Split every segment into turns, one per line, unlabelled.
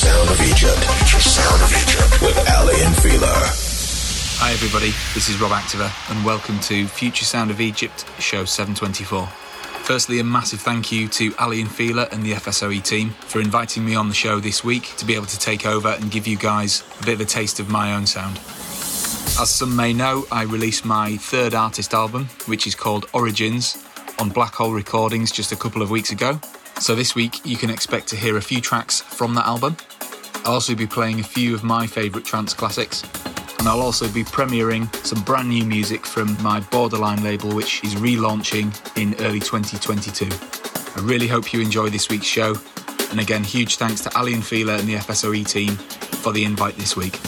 Sound of Egypt. Sound of Egypt with Aly and Fila.
Hi, everybody. This is Rob Activa, and welcome to Future Sound of Egypt, show 724. Firstly, a massive thank you to Aly and Fila and the FSOE team for inviting me on the show this week to be able to take over and give you guys a bit of a taste of my own sound. As some may know, I released my third artist album, which is called Origins, on Black Hole Recordings just a couple of weeks ago. So this week, you can expect to hear a few tracks from that album. I'll also be playing a few of my favourite trance classics, and I'll also be premiering some brand new music from my Borderline label, which is relaunching in early 2022. I really hope you enjoy this week's show, and again, huge thanks to Aly and and the FSOE team for the invite this week.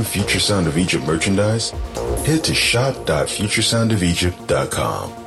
Own Future Sound of Egypt merchandise? Head to shop.futuresoundofegypt.com.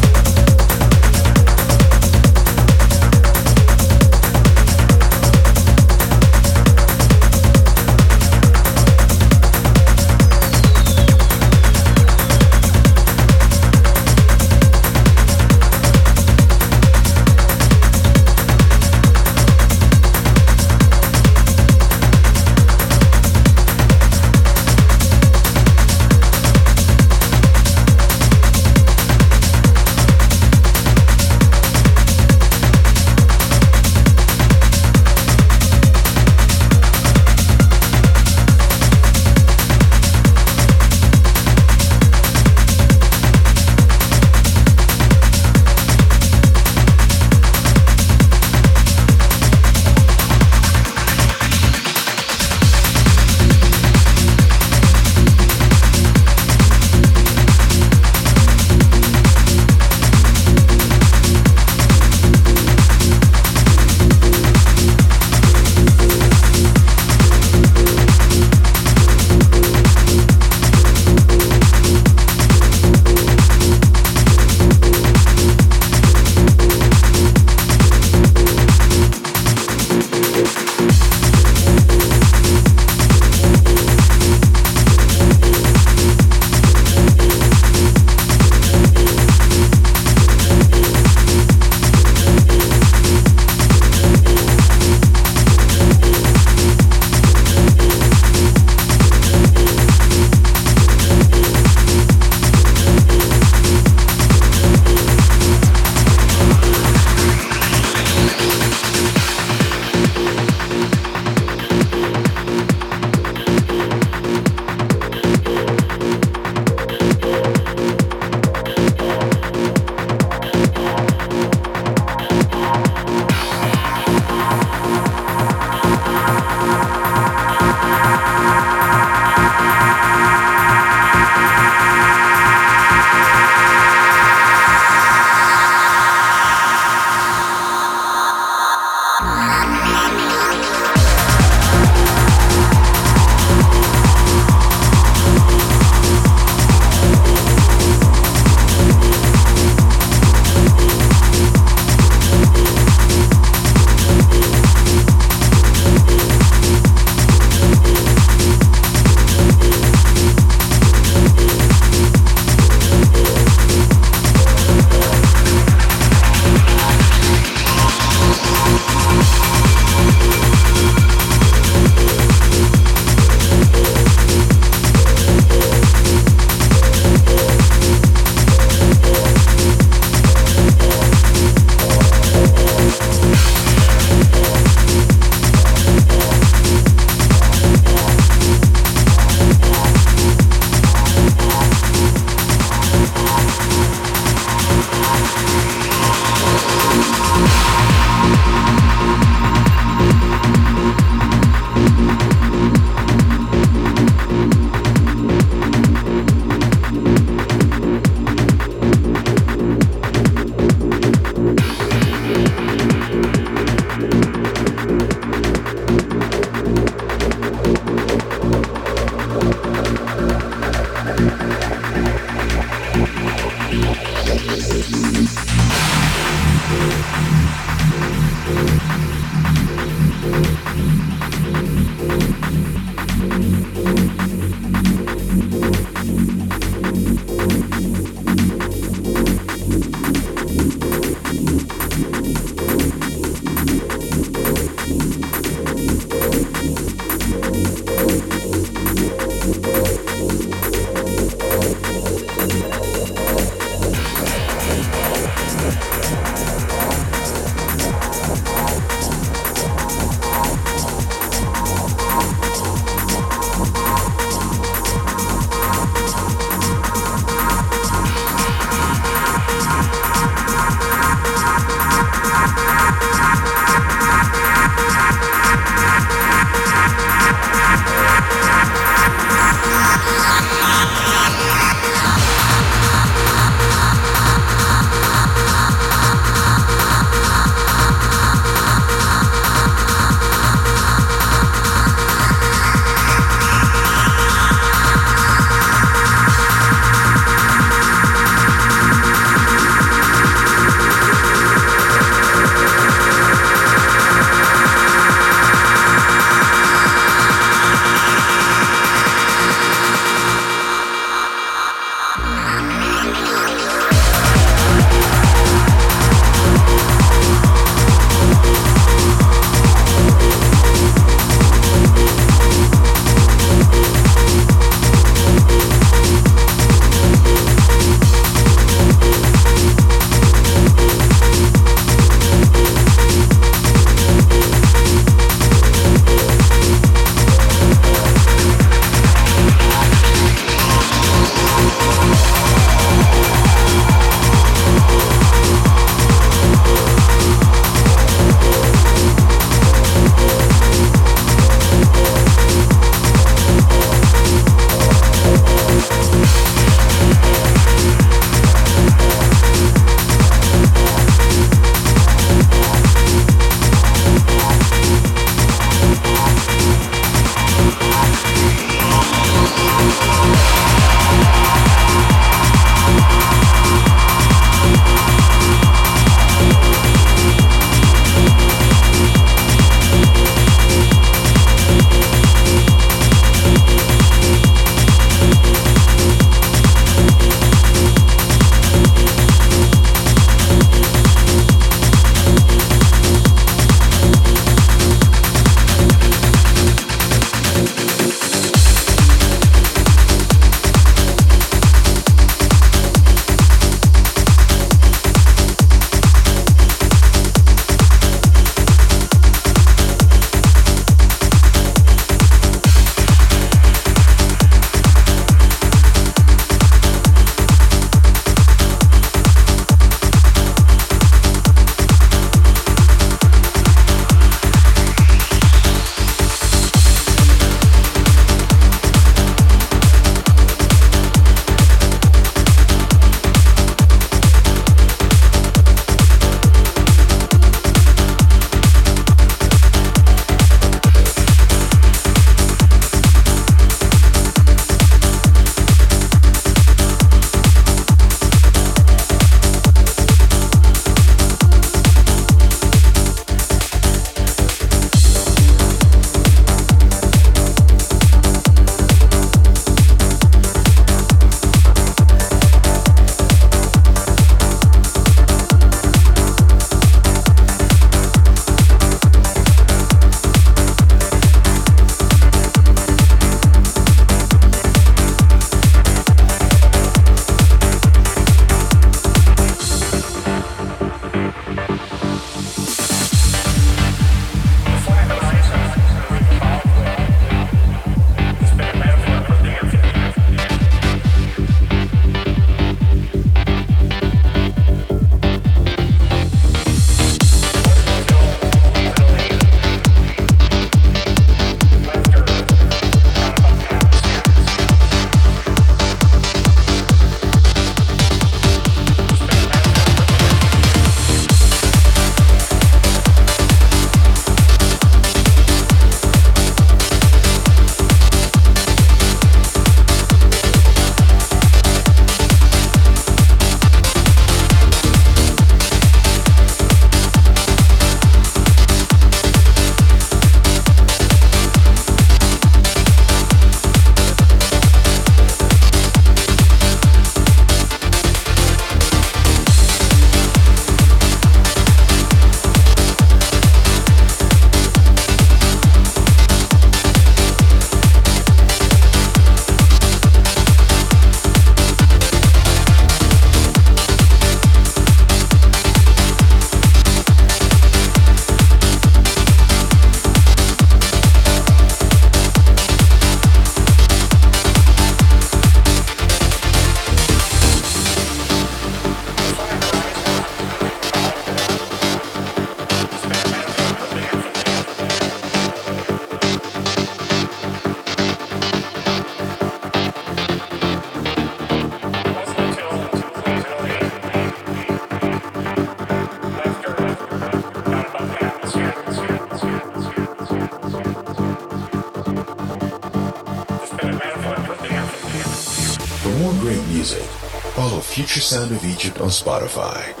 on Spotify.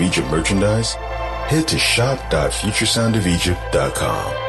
Egypt merchandise? Head to shop.futuresoundofegypt.com.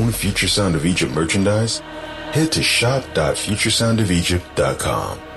own Future Sound of Egypt merchandise? Head to shop.futuresoundofegypt.com.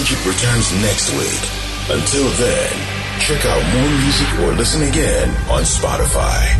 Egypt returns next week. Until then, check out more music or listen again on Spotify.